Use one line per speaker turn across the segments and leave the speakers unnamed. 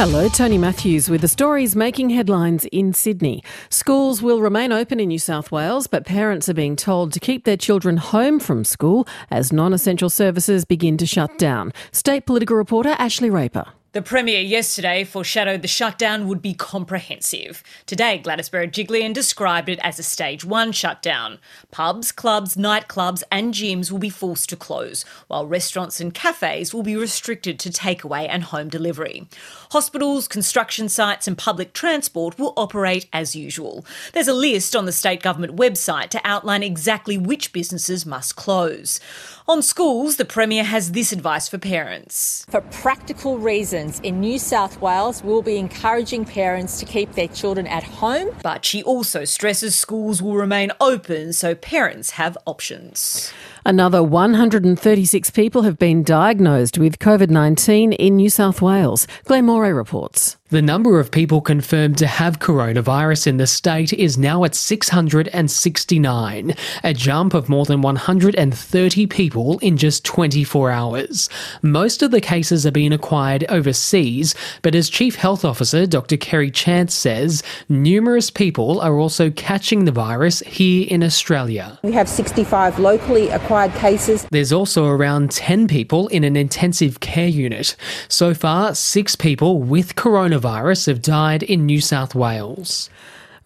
Hello, Tony Matthews with the stories making headlines in Sydney. Schools will remain open in New South Wales, but parents are being told to keep their children home from school as non essential services begin to shut down. State political reporter Ashley Raper.
The Premier yesterday foreshadowed the shutdown would be comprehensive. Today, Gladys Berejiklian described it as a stage one shutdown. Pubs, clubs, nightclubs, and gyms will be forced to close, while restaurants and cafes will be restricted to takeaway and home delivery. Hospitals, construction sites, and public transport will operate as usual. There's a list on the state government website to outline exactly which businesses must close. On schools, the Premier has this advice for parents.
For practical reasons, in New South Wales, we'll be encouraging parents to keep their children at home.
But she also stresses schools will remain open so parents have options.
Another 136 people have been diagnosed with COVID 19 in New South Wales. Glenn Moray reports.
The number of people confirmed to have coronavirus in the state is now at 669, a jump of more than 130 people in just 24 hours. Most of the cases are being acquired overseas, but as Chief Health Officer Dr. Kerry Chant says, numerous people are also catching the virus here in Australia.
We have 65 locally acquired cases.
There's also around 10 people in an intensive care unit. So far, six people with coronavirus have died in New South Wales.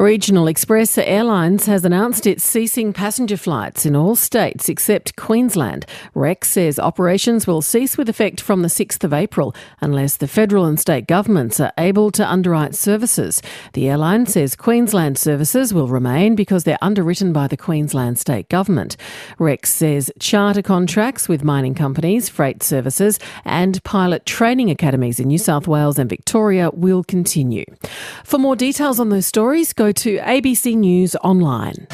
Regional Express Airlines has announced it's ceasing passenger flights in all states except Queensland. Rex says operations will cease with effect from the 6th of April unless the federal and state governments are able to underwrite services. The airline says Queensland services will remain because they're underwritten by the Queensland state government. Rex says charter contracts with mining companies, freight services, and pilot training academies in New South Wales and Victoria will continue. For more details on those stories, go to ABC News Online.